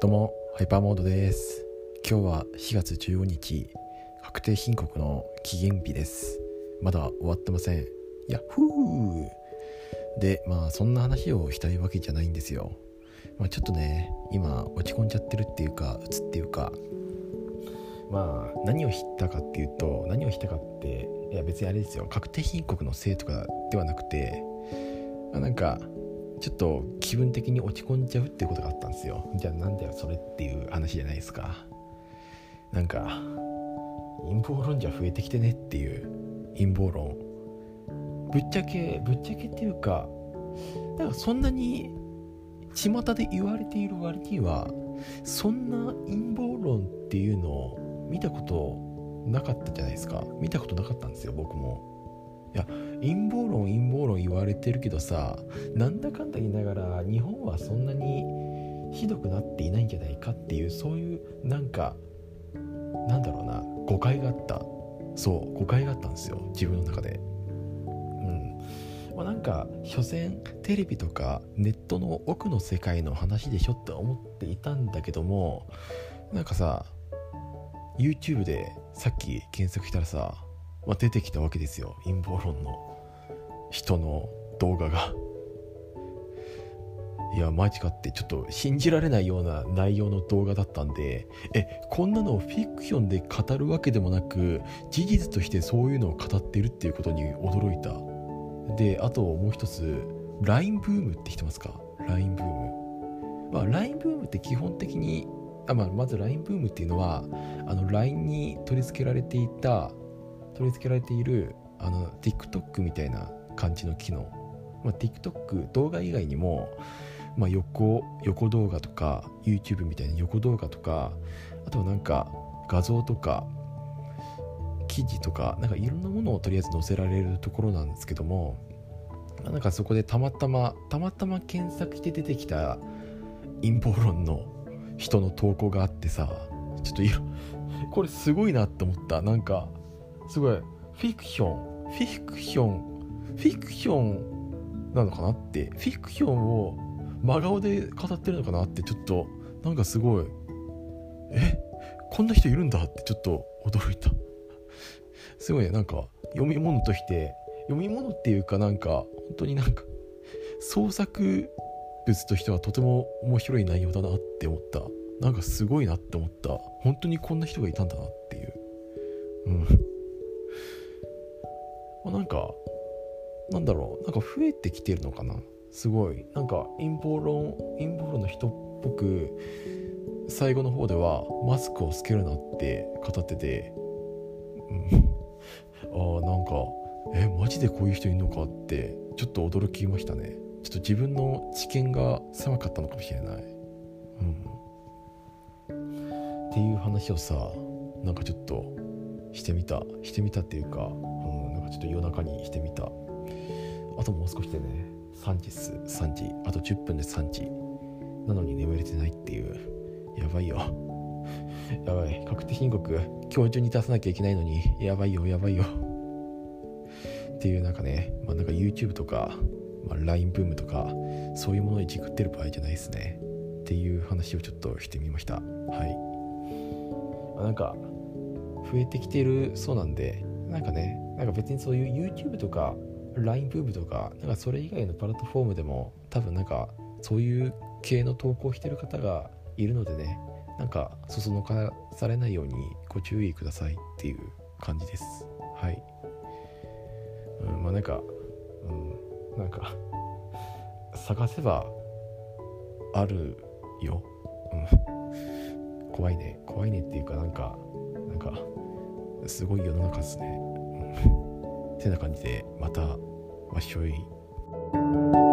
どうもハイパーモードです。今日は4月15日確定申告の期限日です。まだ終わってません。ヤッフー!でまあそんな話をしたいわけじゃないんですよ。まあ、ちょっとね今落ち込んじゃってるっていうかうつっていうか。まあ何を知ったかっていうと何をしたかっていや別にあれですよ。確定申告のせいとかではなくて、まあ、なんかちょっと気分的に落ち込んじゃうっていうことがあったんですよ。じゃあなんだよそれっていう話じゃないですか。なんか陰謀論じゃ増えてきてねっていう陰謀論。ぶっちゃけぶっちゃけっていうかだからそんなに巷で言われている割にはそんな陰謀論っていうのを見たことなかったじゃないですか。見たことなかったんですよ僕も。いや陰謀論陰謀論言われてるけどさなんだかんだ言いながら日本はそんなにひどくなっていないんじゃないかっていうそういうなんかなんだろうな誤解があった。そう誤解があったんですよ自分の中で。うん。まあ、なんか所詮テレビとかネットの奥の世界の話でしょって思っていたんだけどもなんかさ YouTube でさっき検索したらさ、まあ、出てきたわけですよ陰謀論の。人の動画が。いやマジかってちょっと信じられないような内容の動画だったんで。えこんなのをフィクションで語るわけでもなく事実としてそういうのを語ってるっていうことに驚いた。であともう一つ LINE ブームって知ってますか？LINE ブーム。まあ LINE ブームって基本的にあ、まあ、まず LINE ブームっていうのはあの LINE に取り付けられていた取り付けられているあの TikTok みたいな感じの機能、まあ、TikTok 動画以外にも、まあ、横横動画とか YouTube みたいな横動画とかあとはなんか画像とか記事とかなんかいろんなものをとりあえず載せられるところなんですけどもなんかそこでたまたまたまたま検索して出てきた陰謀論の人の投稿があってさちょっといろこれすごいなって思った。なんかすごいフィクションフィクションフィクションなのかなってフィクションを真顔で語ってるのかなってちょっとなんかすごいえ？こんな人いるんだってちょっと驚いた。すごいなんか読み物として読み物っていうかなんか本当になんか創作物としてはとても面白い内容だなって思った。なんかすごいなって思った。本当にこんな人がいたんだなっていう。うん。まあ、なんかなんだろうなんか増えてきてるのかな？すごい。なんか陰謀論陰謀論の人っぽく最後の方ではマスクをつけるなって語ってて。う んああなんかえマジでこういう人いるのかってちょっと驚きましたね。ちょっと自分の知見が狭かったのかもしれない。うん。っていう話をさなんかちょっとしてみた。してみたっていうか、うん、なんかちょっと夜中にしてみた。あともう少しでね3時っす3時あと10分で3時。なのに眠れてないっていう。やばいよ。やばい。確定申告今日中に出さなきゃいけないのに。やばいよやばいよ。っていうなんかね、まあ、なんか YouTube とか、まあ、LINE ブームとかそういうものにじくってる場合じゃないですね。っていう話をちょっとしてみました。はい、まあ、なんか増えてきてるそうなんでなんかねなんか別にそういう YouTube とか LINE ブームとかなんかそれ以外のプラットフォームでも多分なんかそういう系の投稿してる方がいるのでねなんかそそのかされないようにご注意くださいっていう感じです。はい。うんまあなんかうんなんか探せばあるよ。うん。怖いね。怖いねっていうかなんかなんかすごい世の中ですね。うん。てな感じでまたわっしょい。